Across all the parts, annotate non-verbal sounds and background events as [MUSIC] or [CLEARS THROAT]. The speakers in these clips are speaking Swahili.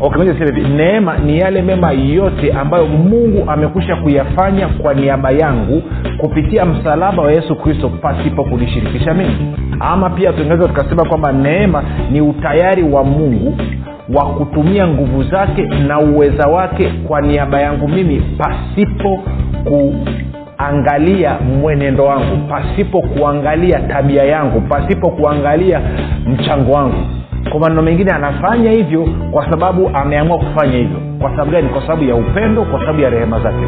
okay, hivi. Neema ni yale mema yote ambayo mungu amekwisha kuyafanya kwa niaba yangu kupitia msalaba wa yesu kristo pasipo kunishirikisha mimi. Ama pia tungeweza tukasema kwamba neema ni utayari wa mungu wa kutumia nguvu zake na uweza wake kwa niaba yangu mimi pasipo kuangalia mwenendo wangu pasipo kuangalia tabia yangu pasipo kuangalia mchango wangu kwa maneno mengine anafanya hivyo kwa sababu ameamua kufanya hivyo. Kwa sababu gani? Kwa sababu ya upendo kwa sababu ya rehema zake.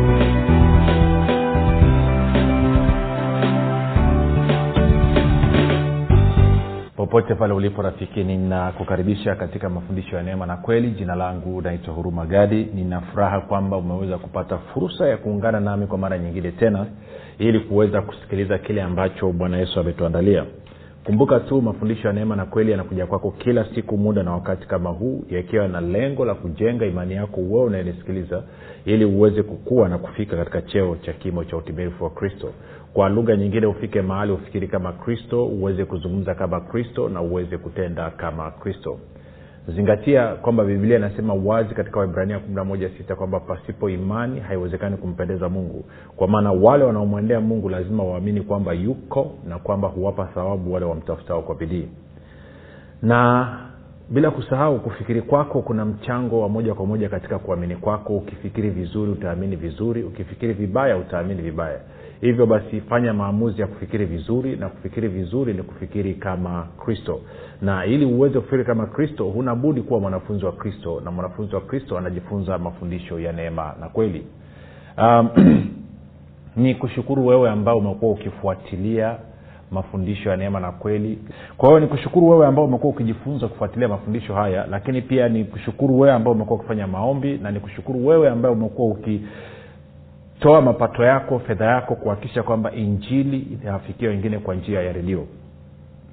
Popote pale ulipo rafiki ninakukaribisha katika mafundisho ya neema na kweli. Jina langu naitwa huruma gadi. Nina furaha kwamba umeweza kupata fursa ya kuungana nami kwa mara nyingine tena ili kuweza kusikiliza kile ambacho bwana yesu ametuandalia kumbuka tu mafundisho ya neema na kweli yanakuja kwako kila siku muda na wakati kama huu yakiwa na lengo la kujenga imani yako wewe unayenisikiliza ili uweze kukua na kufika katika cheo cha kimo cha utimilifu wa kristo. Kwa lugha nyingine ufike mahali ufikiri kama kristo uweze kuzungumza kama kristo na uweze kutenda kama kristo zingatia kwamba biblia inasema wazi katika waibrania 116 kwamba pasipo imani haiwezekani kumpendeza mungu. Kwa maana wale wanaomwendea mungu lazima waamini kwamba yuko na kwamba huwapa thawabu wale wamtafutao kwa bidii. Na bila kusahau kufikiri kwako kuna mchango wa moja kwa moja katika kuamini kwako. Ukifikiri vizuri utaamini vizuri. Ukifikiri vibaya utaamini vibaya hivyo basi fanya maamuzi ya kufikiri vizuri na kufikiri vizuri ni kufikiri kama kristo. Na ili uweze kufikiri kama kristo huna budi kuwa mwanafunzi wa kristo. Na mwanafunzi wa kristo anajifunza mafundisho ya neema na kweli. Um, [CLEARS THROAT] ni kushukuru wewe ambao umekuwa ukifuatilia mafundisho ya neema na kweli. Kwa hiyo ni kushukuru wewe ambao umekuwa ukijifunza kufuatilia mafundisho haya lakini pia ni kushukuru wewe ambao umekuwa ukifanya maombi na nikushukuru wewe ambaye umekuwa uki toa mapato yako fedha yako kuhakikisha kwamba injili inawafikia wengine kwa njia ya redio.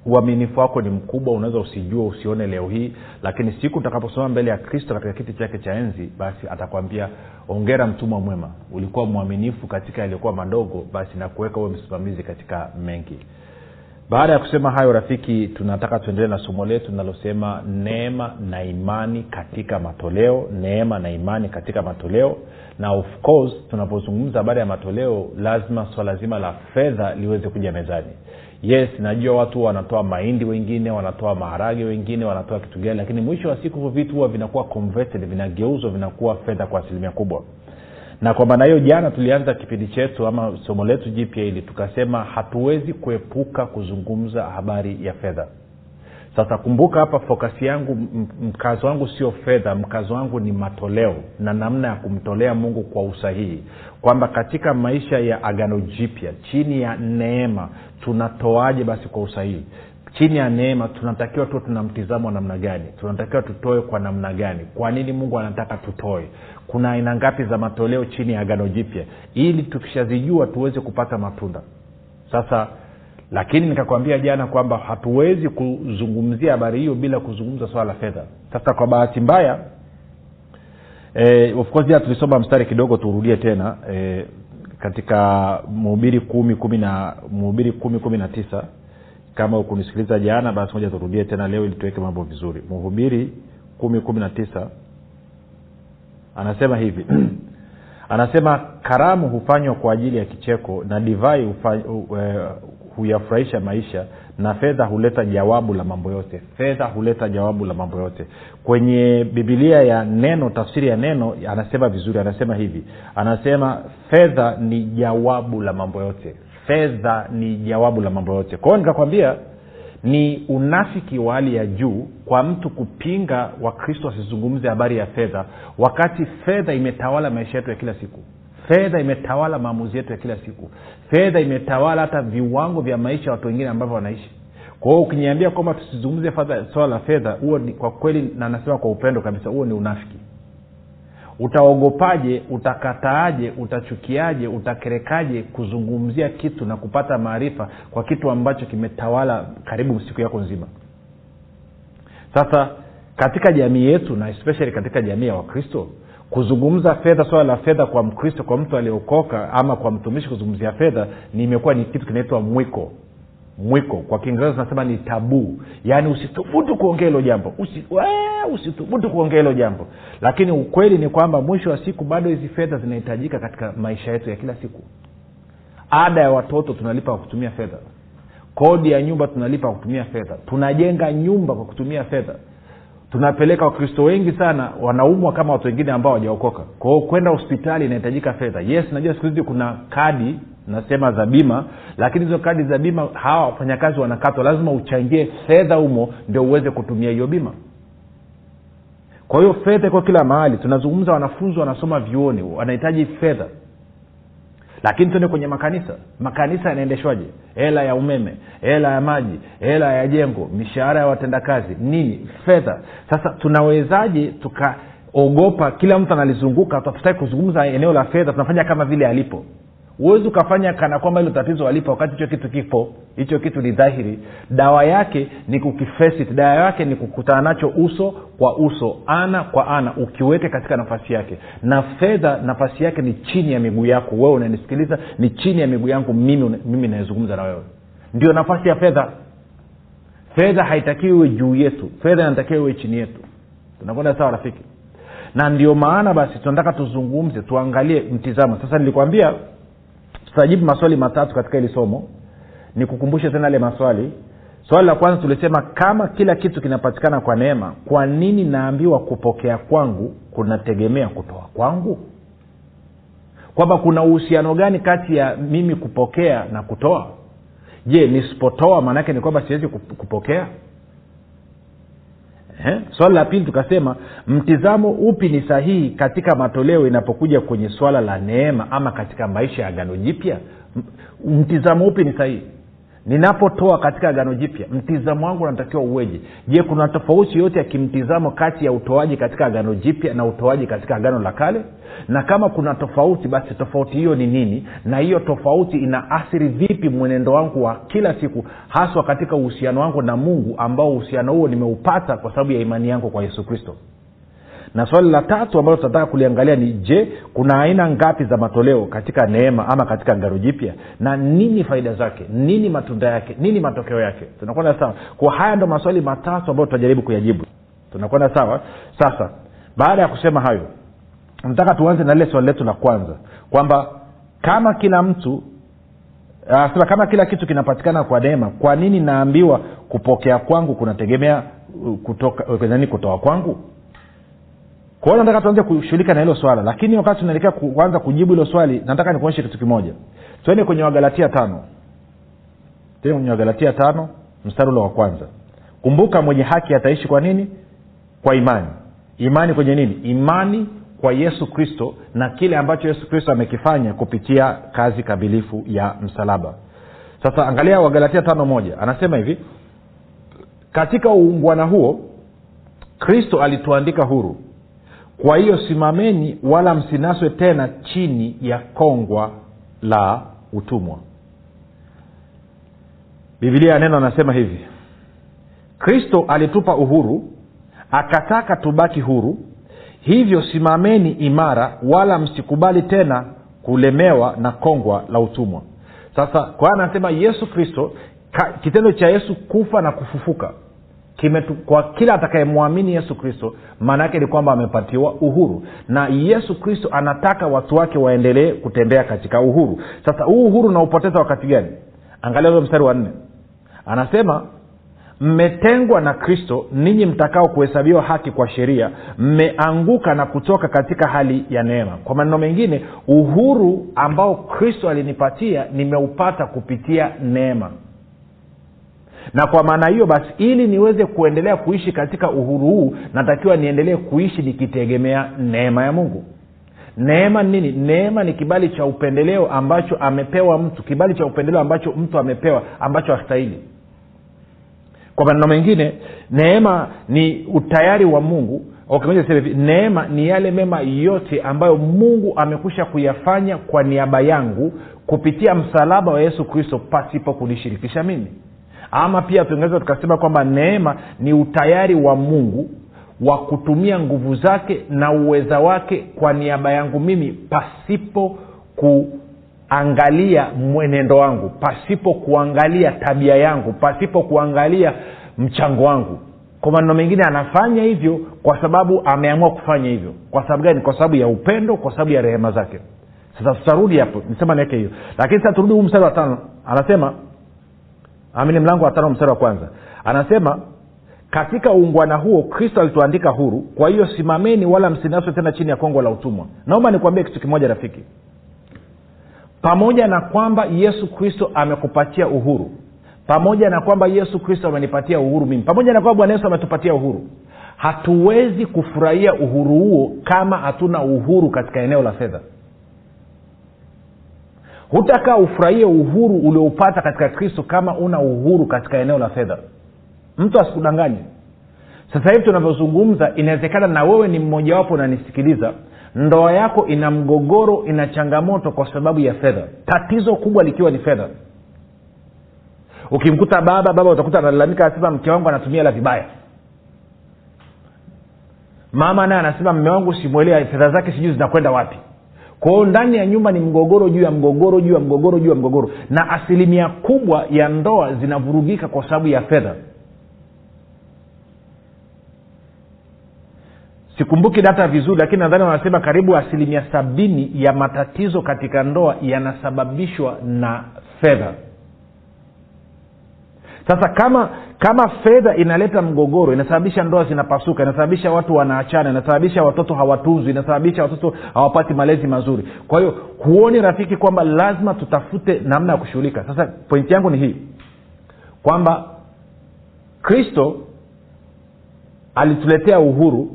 Uaminifu wako ni mkubwa unaweza usijue usione leo hii lakini siku utakaposoma mbele ya kristo katika kiti chake cha enzi basi atakwambia ongera mtumwa mwema. Ulikuwa mwaminifu katika yaliyokuwa madogo basi na kuweka huwe msimamizi katika mengi baada ya kusema hayo rafiki tunataka tuendelee na somo letu linalosema neema na imani katika matoleo neema na imani katika matoleo. Na of course tunapozungumza habari ya matoleo lazima swala zima la fedha liweze kuja mezani. Yes najua watu wanatoa mahindi wengine wanatoa maharage wengine wanatoa kitu gani lakini mwisho wa siku hivyo vitu huwa vinakuwa converted vinageuzwa vinakuwa fedha kwa asilimia kubwa na kwa maana hiyo jana tulianza kipindi chetu ama somo letu jipya hili tukasema hatuwezi kuepuka kuzungumza habari ya fedha. Sasa kumbuka hapa fokasi yangu mkazo wangu sio fedha mkazo wangu ni matoleo na namna ya kumtolea mungu kwa usahihi. Kwamba katika maisha ya agano jipya chini ya neema tunatoaje basi kwa usahihi chini ya neema tunatakiwa tuwe tuna mtizamo wa namna gani? Tunatakiwa tutoe kwa namna gani? Kwa nini mungu anataka tutoe? Kuna aina ngapi za matoleo chini ya agano jipya? Ili tukishazijua tuweze kupata matunda. Sasa lakini nikakwambia jana kwamba hatuwezi kuzungumzia habari hiyo bila kuzungumza swala la fedha. Sasa kwa bahati mbaya e, of course jana tulisoma mstari kidogo turudie tena e, katika mhubiri kumi kumi na mhubiri kumi kumi na tisa kama ukunisikiliza jana basi moja turudie tena leo ili tuweke mambo vizuri. Mhubiri kumi kumi na tisa anasema hivi. [CLEARS THROAT] Anasema karamu hufanywa kwa ajili ya kicheko na divai uh, huyafurahisha maisha na fedha huleta jawabu la mambo yote. Fedha huleta jawabu la mambo yote. Kwenye bibilia ya neno tafsiri ya neno anasema vizuri anasema hivi. Anasema fedha ni jawabu la mambo yote fedha ni jawabu la mambo yote. Kwa hiyo nikakwambia ni unafiki wa hali ya juu kwa mtu kupinga wakristo wasizungumze habari ya fedha wakati fedha imetawala maisha yetu ya kila siku. Fedha imetawala maamuzi yetu ya kila siku. Fedha imetawala hata viwango vya maisha watu wengine ambavyo wanaishi. Kwa hiyo ukiniambia kwamba tusizungumze swala la fedha huo kwa kweli na nasema kwa upendo kabisa huo ni unafiki utaogopaje utakataaje utachukiaje utakerekaje kuzungumzia kitu na kupata maarifa kwa kitu ambacho kimetawala karibu siku yako nzima? Sasa katika jamii yetu na especially katika jamii ya wakristo kuzungumza fedha swala la fedha kwa mkristo kwa mtu aliyeokoka ama kwa mtumishi kuzungumzia fedha nimekuwa ni kitu kinaitwa mwiko mwiko. Kwa kiingereza tunasema ni tabuu yaani usithubutu kuongea hilo jambo. Usi, usithubutu kuongea hilo jambo. Lakini ukweli ni kwamba mwisho wa siku bado hizi fedha zinahitajika katika maisha yetu ya kila siku. Ada ya watoto tunalipa kwa kutumia fedha. Kodi ya nyumba tunalipa kwa kutumia fedha. Tunajenga nyumba kwa kutumia fedha. Tunapeleka wakristo wengi sana wanaumwa kama watu wengine ambao hawajaokoka. Kwao kwenda hospitali inahitajika fedha. Yes najua siku hizi kuna kadi nasema za bima lakini hizo kadi za bima hawa wafanyakazi wanakatwa. Lazima uchangie fedha humo ndio uweze kutumia hiyo bima. Kwa hiyo fedha iko kila mahali. Tunazungumza wanafunzi wanasoma vyuoni wanahitaji fedha. Lakini tuende kwenye makanisa. Makanisa yanaendeshwaje? Hela ya umeme hela ya maji hela ya jengo mishahara ya watendakazi nini? Fedha. Sasa tunawezaje tukaogopa? Kila mtu analizunguka tutaki kuzungumza eneo la fedha tunafanya kama vile alipo huwezi ukafanya kana kwamba hilo tatizo walipa wakati hicho kitu kipo. Hicho kitu ni dhahiri. Dawa yake ni kukifesit dawa yake ni kukutana nacho uso kwa uso ana kwa ana ukiweke katika nafasi yake. Na fedha nafasi yake ni chini ya miguu yako. Wewe unanisikiliza ni chini ya miguu yangu mimi mimi nayezungumza na wewe. Ndio nafasi ya fedha. Fedha haitakiwi iwe juu yetu. Fedha inatakiwa iwe chini yetu. Tunakwenda sawa rafiki? Na ndio maana basi tunataka tuzungumze tuangalie mtizamo sasa nilikwambia tutajibu maswali matatu katika hili somo. Nikukumbushe tena yale maswali. Swali la kwanza tulisema kama kila kitu kinapatikana kwa neema kwa nini naambiwa kupokea kwangu kunategemea kutoa kwangu? Kwamba kuna uhusiano gani kati ya mimi kupokea na kutoa? Je nisipotoa maanaake ni kwamba siwezi kupokea Eh? swala la pili tukasema mtizamo upi ni sahihi katika matoleo inapokuja kwenye swala la neema ama katika maisha ya agano jipya mtizamo upi ni sahihi ninapotoa katika agano jipya mtizamo wangu unatakiwa uweje? Je kuna tofauti yoyote ya kimtizamo kati ya utoaji katika agano jipya na utoaji katika agano la kale? Na kama kuna tofauti basi tofauti hiyo ni nini? Na hiyo tofauti ina athiri vipi mwenendo wangu wa kila siku haswa katika uhusiano wangu na mungu ambao uhusiano huo nimeupata kwa sababu ya imani yangu kwa yesu kristo na swali la tatu ambalo tunataka kuliangalia ni je kuna aina ngapi za matoleo katika neema ama katika ngaro jipya? Na nini faida zake? Nini matunda yake? Nini matokeo yake? Tunakwenda sawa? Kwa haya ndo maswali matatu ambayo tutajaribu kuyajibu. Tunakwenda sawa? Sasa baada ya kusema hayo nataka tuanze na lile swali letu la kwanza kwamba kama kila mtu sema kama kila kitu kinapatikana kwa neema kwa nini naambiwa kupokea kwangu kunategemea kutoka nani kutoa kwangu kwa hiyo nataka tuanze kushughulika na hilo swala. Lakini wakati tunaelekea kuanza kujibu hilo swali nataka nikuonyeshe kitu kimoja. Tuende kwenye wagalatia tano. Tuende kwenye wagalatia tano mstari ule wa kwanza. Kumbuka mwenye haki ataishi kwa nini? Kwa imani. Imani kwenye nini? Imani kwa yesu kristo na kile ambacho yesu kristo amekifanya kupitia kazi kamilifu ya msalaba. Sasa angalia wagalatia tano moja. Anasema hivi katika uungwana huo kristo alituandika huru kwa hiyo simameni wala msinaswe tena chini ya kongwa la utumwa. Bibilia ya neno anasema hivi kristo alitupa uhuru akataka tubaki huru hivyo simameni imara wala msikubali tena kulemewa na kongwa la utumwa. Sasa kwa anasema yesu kristo kitendo cha yesu kufa na kufufuka Kimetu, kwa kila atakayemwamini yesu kristo maana yake ni kwamba amepatiwa uhuru. Na yesu kristo anataka watu wake waendelee kutembea katika uhuru. Sasa huu uhuru unaupoteza wakati gani? Angalia huyo mstari wa nne. Anasema mmetengwa na kristo ninyi mtakao kuhesabiwa haki kwa sheria. Mmeanguka na kutoka katika hali ya neema. Kwa maneno mengine uhuru ambao kristo alinipatia nimeupata kupitia neema na kwa maana hiyo basi ili niweze kuendelea kuishi katika uhuru huu natakiwa niendelee kuishi nikitegemea neema ya mungu. Neema ni nini? Neema ni kibali cha upendeleo ambacho amepewa mtu kibali cha upendeleo ambacho mtu amepewa ambacho hastahili. Kwa maneno mengine neema ni utayari wa mungu. Hivi neema ni yale mema yote ambayo mungu amekwisha kuyafanya kwa niaba yangu kupitia msalaba wa yesu kristo pasipo kunishirikisha mimi ama pia tungeweza tukasema kwamba neema ni utayari wa mungu wa kutumia nguvu zake na uweza wake kwa niaba yangu mimi pasipo kuangalia mwenendo wangu pasipo kuangalia tabia yangu pasipo kuangalia mchango wangu. Kwa maneno mengine anafanya hivyo kwa sababu ameamua kufanya hivyo. Kwa sababu gani? Kwa sababu ya upendo kwa sababu ya rehema zake. Sasa tutarudi hapo nisema niweke hiyo. Lakini sasa turudi huu mstari wa tano. Anasema amini mlango wa tano mstari wa kwanza. Anasema katika uungwana huo kristo alituandika huru kwa hiyo simameni wala msinaswe tena chini ya kongo la utumwa. Naomba nikuambie kitu kimoja rafiki. Pamoja na kwamba yesu kristo amekupatia uhuru pamoja na kwamba yesu kristo amenipatia uhuru mimi pamoja na kwamba bwana yesu ametupatia uhuru hatuwezi kufurahia uhuru huo kama hatuna uhuru katika eneo la fedha hutakaa ufurahie uhuru ulioupata katika kristo kama una uhuru katika eneo la fedha. Mtu asikudanganye. Sasa hivi tunavyozungumza inawezekana na wewe ni mmojawapo unanisikiliza ndoa yako ina mgogoro ina changamoto kwa sababu ya fedha. Tatizo kubwa likiwa ni fedha. Ukimkuta baba baba utakuta analalamika anasema mke wangu anatumia la vibaya. Mama naye anasema mme wangu simwelewa fedha zake sijui zinakwenda wapi kwa hiyo ndani ya nyumba ni mgogoro juu ya mgogoro juu ya mgogoro juu ya mgogoro. Na asilimia kubwa ya ndoa zinavurugika kwa sababu ya fedha. Sikumbuki data vizuri lakini nadhani wanasema karibu asilimia sabini ya matatizo katika ndoa yanasababishwa na fedha sasa kama kama fedha inaleta mgogoro inasababisha ndoa zinapasuka inasababisha watu wanaachana inasababisha watoto hawatunzwi inasababisha watoto hawapati malezi mazuri. Kwa hiyo huoni rafiki kwamba lazima tutafute namna ya kushughulika. Sasa pointi yangu ni hii. Kwamba kristo alituletea uhuru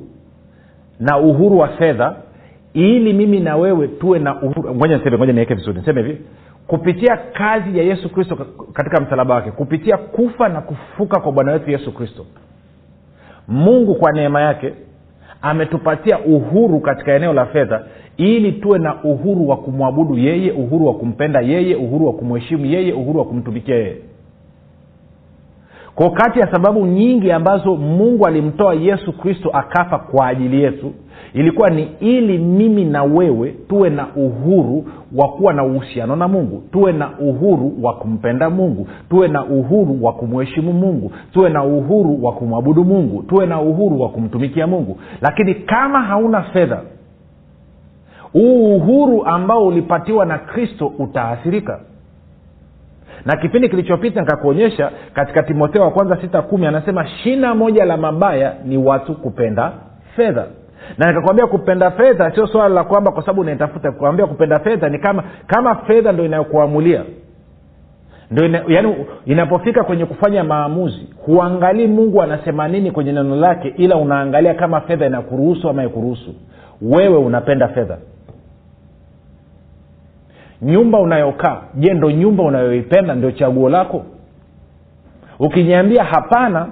na uhuru wa fedha ili mimi na wewe tuwe na uhuru. Ngoja niseme ngoja niweke vizuri. Niseme hivi kupitia kazi ya yesu kristo katika msalaba wake kupitia kufa na kufuka kwa bwana wetu yesu kristo. Mungu kwa neema yake ametupatia uhuru katika eneo la fedha ili tuwe na uhuru wa kumwabudu yeye uhuru wa kumpenda yeye uhuru wa kumheshimu yeye uhuru wa kumtumikia yeye. Kwa kati ya sababu nyingi ambazo mungu alimtoa yesu kristo akafa kwa ajili yetu ilikuwa ni ili mimi na wewe tuwe na uhuru wa kuwa na uhusiano na mungu. Tuwe na uhuru wa kumpenda mungu. Tuwe na uhuru wa kumheshimu mungu. Tuwe na uhuru wa kumwabudu mungu. Tuwe na uhuru wa kumtumikia mungu. Lakini kama hauna fedha huu uhuru ambao ulipatiwa na kristo utaathirika. Na kipindi kilichopita nikakuonyesha katika timotheo wa kwanza sita kumi anasema shina moja la mabaya ni watu kupenda fedha na nikakwambia kupenda fedha sio swala la kwamba kwa sababu unaitafuta kwambia kupenda fedha ni kama kama fedha ndo inayokuamulia. Ndo ina, yani inapofika kwenye kufanya maamuzi huangalii mungu anasema nini kwenye neno lake ila unaangalia kama fedha inakuruhusu ama ikuruhusu wewe unapenda fedha. Nyumba unayokaa je ndo nyumba unayoipenda ndio chaguo lako? Ukiniambia hapana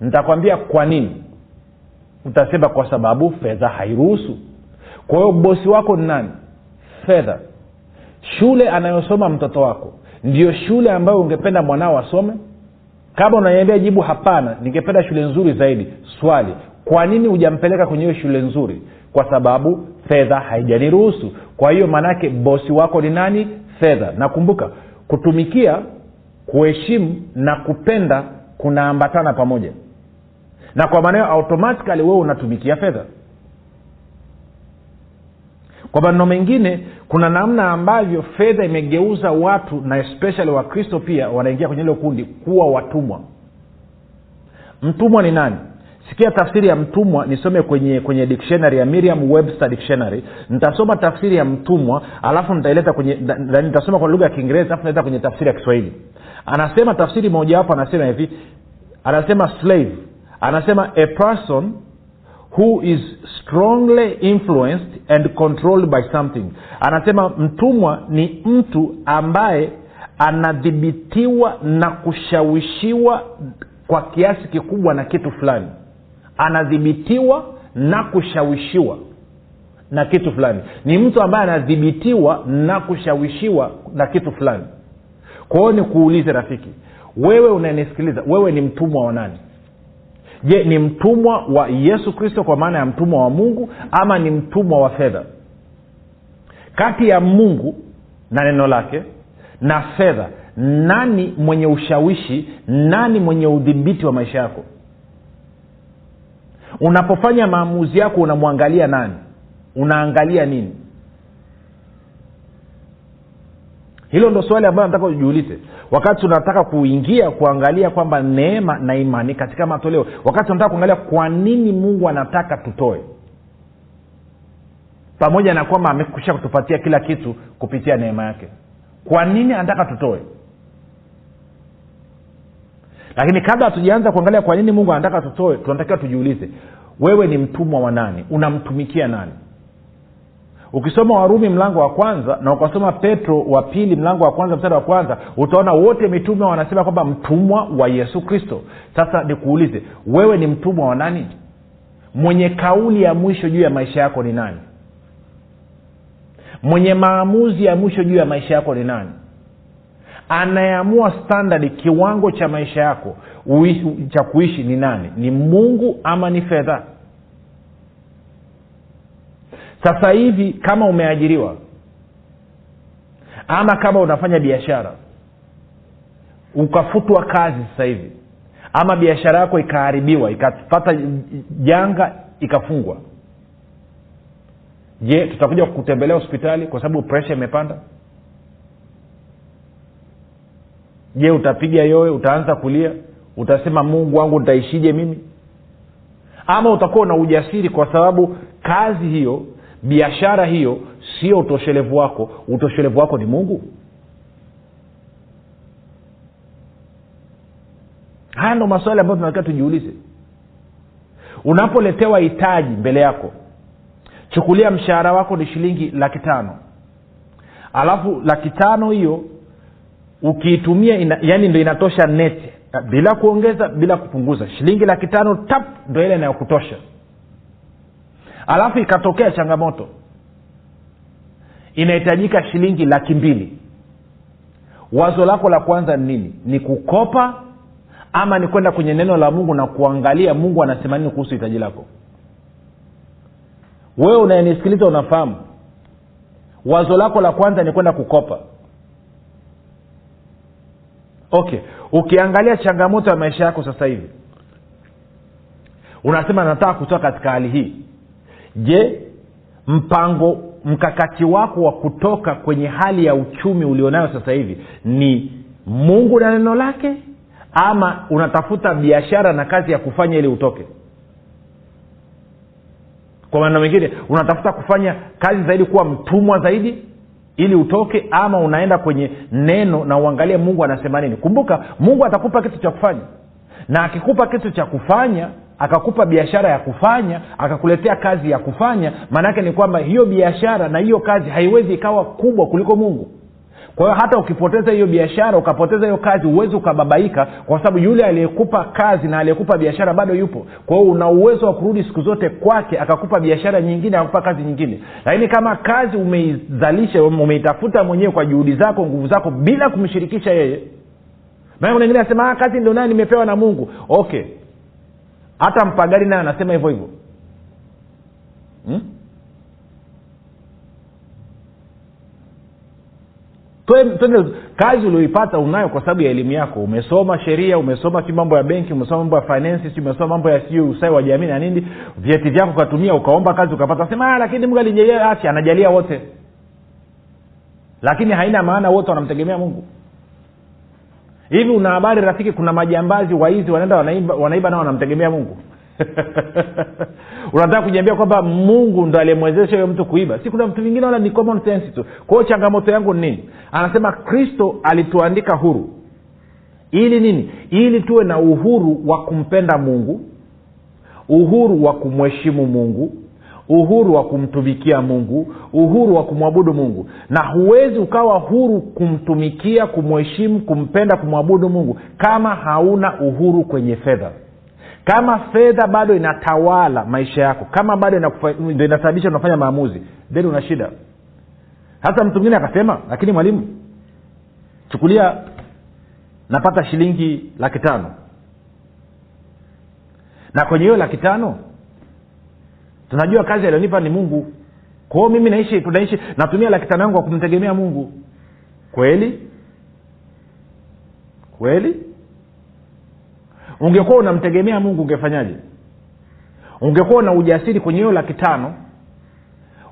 nitakwambia kwa nini utasema kwa sababu fedha hairuhusu. Kwa hiyo bosi wako ni nani? Fedha. Shule anayosoma mtoto wako ndio shule ambayo ungependa mwanao asome? Kama unaniambia jibu hapana ningependa shule nzuri zaidi. Swali kwa nini hujampeleka kwenye hiyo shule nzuri? Kwa sababu fedha haijaniruhusu. Kwa hiyo maanaake bosi wako ni nani? Fedha. Nakumbuka kutumikia kuheshimu na kupenda kunaambatana pamoja na kwa maana automatikali wewe unatumikia fedha. Kwa maneno mengine kuna namna ambavyo fedha imegeuza watu na especially wakristo pia wanaingia kwenye hilo kundi kuwa watumwa. Mtumwa ni nani? Sikia tafsiri ya mtumwa nisome kwenye kwenye dictionary ya miriam webster dictionary. Nitasoma tafsiri ya mtumwa alafu nitaileta kwenye nitasoma kwa lugha ya kiingereza alafu naileta kwenye tafsiri ya kiswahili. Anasema tafsiri mojawapo anasema hivi. Anasema slave anasema a person who is strongly influenced and controlled by something. Anasema mtumwa ni mtu ambaye anadhibitiwa na kushawishiwa kwa kiasi kikubwa na kitu fulani. Anadhibitiwa na kushawishiwa na kitu fulani. Ni mtu ambaye anadhibitiwa na kushawishiwa na kitu fulani. Kwa hiyo nikuulize rafiki wewe unanisikiliza wewe ni mtumwa wa nani je ni mtumwa wa yesu kristo kwa maana ya mtumwa wa mungu ama ni mtumwa wa fedha? Kati ya mungu na neno lake na fedha nani mwenye ushawishi nani mwenye udhibiti wa maisha yako? Unapofanya maamuzi yako unamwangalia nani? Unaangalia nini hilo ndo swali ambayo nataka ujiulize. Wakati unataka kuingia kuangalia kwamba neema na imani katika matoleo wakati unataka kuangalia kwa nini mungu anataka tutoe pamoja na kwamba amekusha kutupatia kila kitu kupitia neema yake kwa nini anataka tutoe? Lakini kabla hatujaanza kuangalia kwa nini mungu anataka tutoe tunatakiwa tujiulize wewe ni mtumwa wa nani? Unamtumikia nani ukisoma warumi mlango wa kwanza na ukasoma petro wa pili mlango wa kwanza mstari wa kwanza utaona wote mitume wanasema kwamba mtumwa wa yesu kristo. Sasa nikuulize wewe ni mtumwa wa nani? Mwenye kauli ya mwisho juu ya maisha yako ni nani? Mwenye maamuzi ya mwisho juu ya maisha yako ni nani? Anayeamua standard kiwango cha maisha yako uishi, cha kuishi ni nani? Ni mungu ama ni fedha sasa hivi kama umeajiriwa ama kama unafanya biashara ukafutwa kazi sasa hivi ama biashara yako ikaharibiwa ikapata janga ikafungwa je tutakuja kutembelea hospitali kwa sababu presha imepanda? Je utapiga yowe utaanza kulia utasema mungu wangu nitaishije mimi? Ama utakuwa na ujasiri kwa sababu kazi hiyo biashara hiyo sio utoshelevu wako. Utoshelevu wako ni mungu. Haya ndo maswali ambayo tunatakiwa tujiulize. Unapoletewa hitaji mbele yako chukulia mshahara wako ni shilingi laki tano. Alafu laki tano hiyo ukiitumia ina, yani ndo inatosha neti bila kuongeza bila kupunguza. Shilingi laki tano tap ndo ile inayokutosha alafu ikatokea changamoto. Inahitajika shilingi laki mbili. Wazo lako la kwanza ni nini? Ni kukopa ama ni kwenda kwenye neno la mungu na kuangalia mungu anasema nini kuhusu hitaji lako? Wewe unayenisikiliza unafahamu. Wazo lako la kwanza ni kwenda kukopa. Okay ukiangalia changamoto ya maisha yako sasa hivi unasema nataka kutoka katika hali hii je mpango mkakati wako wa kutoka kwenye hali ya uchumi ulionayo sasa hivi ni mungu na neno lake ama unatafuta biashara na kazi ya kufanya ili utoke? Kwa maneno mengine unatafuta kufanya kazi zaidi kuwa mtumwa zaidi ili utoke ama unaenda kwenye neno na uangalie mungu anasema nini? Kumbuka mungu atakupa kitu cha kufanya na akikupa kitu cha kufanya akakupa biashara ya kufanya akakuletea kazi ya kufanya maanaake ni kwamba hiyo biashara na hiyo kazi haiwezi ikawa kubwa kuliko mungu. Kwa hiyo hata ukipoteza hiyo biashara ukapoteza hiyo kazi huwezi ukababaika kwa sababu yule aliyekupa kazi na aliyekupa biashara bado yupo. Kwa hiyo una uwezo wa kurudi siku zote kwake akakupa biashara nyingine akakupa kazi nyingine. Lakini kama kazi umeizalisha umeitafuta mwenyewe kwa juhudi zako nguvu zako bila kumshirikisha yeye. Maana wengine anasema kazi ndio nayo nimepewa na mungu. Okay hata mpagani naye anasema hivyo hivyo. Hmm? twende kazi ulioipata unayo kwa sababu ya elimu yako. Umesoma sheria umesoma si mambo ya benki umesoma mambo ya finance umesoma mambo ya siu usai wa jamii na nini. Vyeti vyako ukatumia ukaomba kazi ukapata. Sema lakini mungu alijalia afya anajalia wote. Lakini haina maana wote wanamtegemea mungu hivi una habari rafiki kuna majambazi waizi wanaenda wanaiba, wanaiba nao wanamtegemea mungu? [LAUGHS] Unataka kujiambia kwamba mungu ndo aliyemwezesha huyo mtu kuiba? Si kuna vitu vingine wala ni common sense tu. Kwa hiyo changamoto yangu ni nini? Anasema kristo alituandika huru. Ili nini? Ili tuwe na uhuru wa kumpenda mungu uhuru wa kumheshimu mungu uhuru wa kumtumikia mungu uhuru wa kumwabudu mungu. Na huwezi ukawa huru kumtumikia kumheshimu kumpenda kumwabudu mungu kama hauna uhuru kwenye fedha. Kama fedha bado inatawala maisha yako kama bado ndo inasababisha unafanya maamuzi then una shida. Hasa mtu mwingine akasema lakini mwalimu chukulia napata shilingi laki tano. Na kwenye hiyo laki tano tunajua kazi alionipa ni mungu. Kwao mimi naishi tunaishi natumia laki tano yangu kwa kumtegemea mungu. Kweli? Kweli? Ungekuwa unamtegemea mungu ungefanyaje? Ungekuwa una ujasiri kwenye hiyo laki tano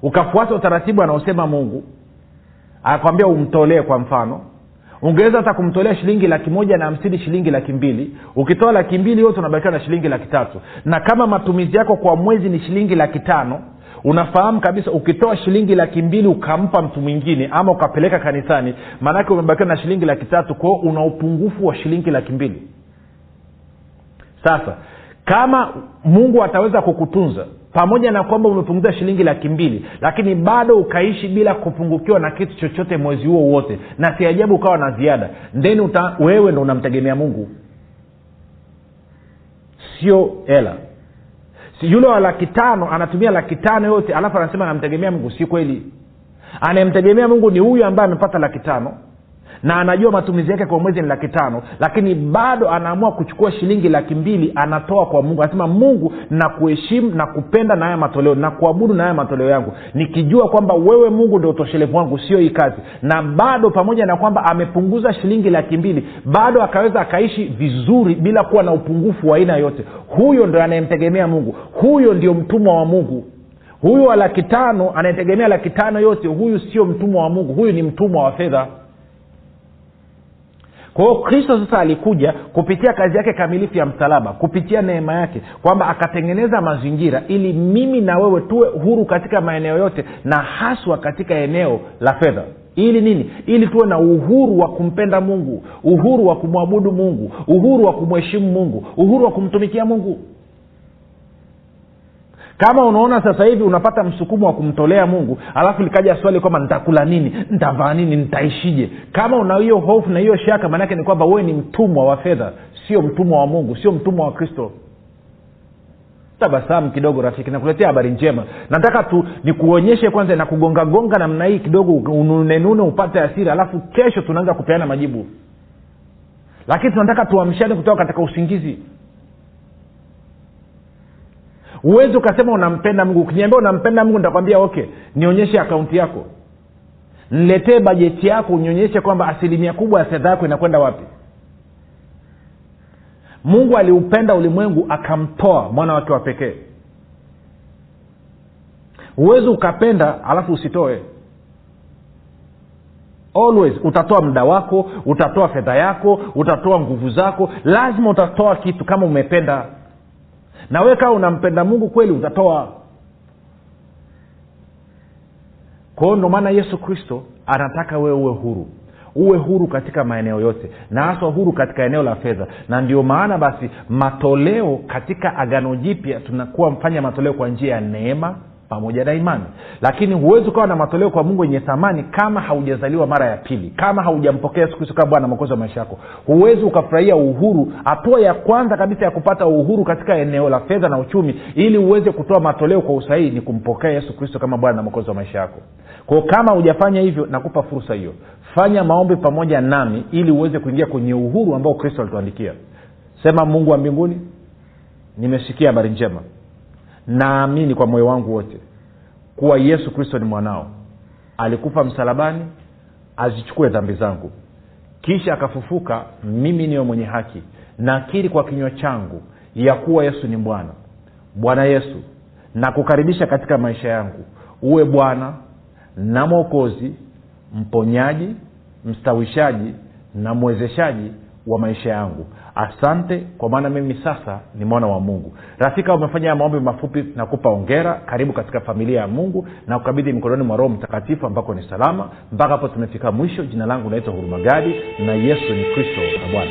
ukafuata utaratibu anaosema mungu akwambia umtolee kwa mfano ungeweza hata kumtolea shilingi laki moja na hamsini shilingi laki mbili. Ukitoa laki mbili yote unabakiwa na shilingi laki tatu. Na kama matumizi yako kwa mwezi ni shilingi laki tano unafahamu kabisa ukitoa shilingi laki mbili ukampa mtu mwingine ama ukapeleka kanisani maanake umebakiwa na shilingi laki tatu kwao una upungufu wa shilingi laki mbili. Sasa kama mungu ataweza kukutunza pamoja na kwamba umepunguza shilingi laki mbili lakini bado ukaishi bila kupungukiwa na kitu chochote mwezi huo wote na si ajabu ukawa na ziada then uta, wewe ndo unamtegemea mungu. Sio hela. Si yule wa laki tano anatumia laki tano yote alafu anasema anamtegemea mungu. Si kweli. Anayemtegemea mungu ni huyu ambaye amepata laki tano na anajua matumizi yake kwa mwezi ni laki tano lakini bado anaamua kuchukua shilingi laki mbili anatoa kwa mungu. Anasema mungu nakuheshimu na kupenda na haya matoleo na kuabudu na haya matoleo yangu. Nikijua kwamba wewe mungu ndio utoshelevu wangu sio hii kazi. Na bado pamoja na kwamba amepunguza shilingi laki mbili bado akaweza akaishi vizuri bila kuwa na upungufu wa aina yote huyo ndo anayemtegemea mungu. Huyo ndio mtumwa wa mungu. Huyu wa laki tano anayetegemea laki tano yote huyu sio mtumwa wa mungu. Huyu ni mtumwa wa fedha kwa hiyo kristo sasa alikuja kupitia kazi yake kamilifu ya msalaba kupitia neema yake kwamba akatengeneza mazingira ili mimi na wewe tuwe huru katika maeneo yote na haswa katika eneo la fedha. Ili nini? Ili tuwe na uhuru wa kumpenda mungu uhuru wa kumwabudu mungu uhuru wa kumheshimu mungu uhuru wa kumtumikia mungu kama unaona sasa hivi unapata msukumo wa kumtolea mungu alafu likaja swali kwamba nitakula nini nitavaa nini nitaishije? Kama una hiyo hofu na hiyo shaka maanake ni kwamba wewe ni mtumwa wa fedha sio mtumwa wa mungu sio mtumwa wa kristo. Tabasamu kidogo rafiki nakuletea habari njema. Nataka tu nikuonyeshe kwanza na kugongagonga namna hii kidogo ununenune upate asiri alafu kesho tunaanza kupeana majibu. Lakini tunataka tuamshane kutoka katika usingizi huwezi ukasema unampenda mungu. Ukiniambia unampenda mungu nitakwambia okay nionyeshe akaunti yako. Niletee bajeti yako unionyeshe kwamba asilimia kubwa ya fedha yako inakwenda wapi. Mungu aliupenda ulimwengu akamtoa mwana wake wa pekee. Huwezi ukapenda alafu usitoe. Always utatoa muda wako utatoa fedha yako utatoa nguvu zako. Lazima utatoa kitu kama umependa na wewe kawa unampenda mungu kweli utatoa. Kwao ndo maana yesu kristo anataka wewe uwe huru. Uwe huru katika maeneo yote na haswa huru katika eneo la fedha. Na ndio maana basi matoleo katika agano jipya tunakuwa mfanya matoleo kwa njia ya neema pamoja na imani. Lakini huwezi ukawa na matoleo kwa mungu yenye thamani kama haujazaliwa mara ya pili kama haujampokea bwana mokozi wa maisha yako. Huwezi ukafurahia uhuru hatua ya kwanza kabisa ya kupata uhuru katika eneo la fedha na uchumi ili uweze kutoa matoleo kwa usahihi ni kumpokea yesu kristo kama bwana na mokozi wa maisha yako. Kwao kama hujafanya hivyo nakupa fursa hiyo. Fanya maombi pamoja nami ili uweze kuingia kwenye uhuru ambao kristo alituandikia. Sema mungu wa mbinguni nimesikia habari njema naamini kwa moyo wangu wote kuwa yesu kristo ni mwanao. Alikufa msalabani azichukue dhambi zangu. Kisha akafufuka mimi niwe mwenye haki nakiri kwa kinywa changu ya kuwa yesu ni bwana. Bwana yesu nakukaribisha katika maisha yangu. Uwe bwana na mwokozi mponyaji mstawishaji na mwezeshaji wa maisha yangu. Asante kwa maana mimi sasa ni mwana wa mungu. Rafika umefanya maombi mafupi na kupa ongera karibu katika familia ya mungu na kukabidhi mikononi mwa roho mtakatifu ambako ni salama. Mpaka hapo tumefika mwisho. Jina langu naitwa hurumagadi na yesu ni kristo na bwana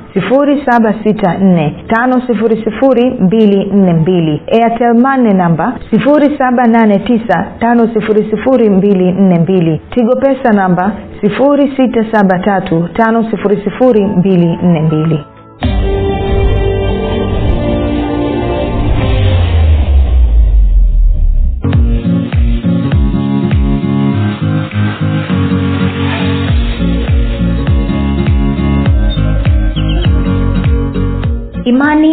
7645242 airtelmane namba 7895242 tigo pesa namba 6735242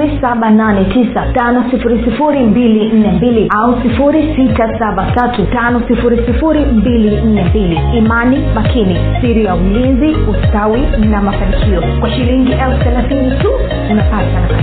7895242 au 6735242 imani makini siri ya ulinzi ustawi na mafanikio. Kwa shilingi elfu thelathini tu unapata nakala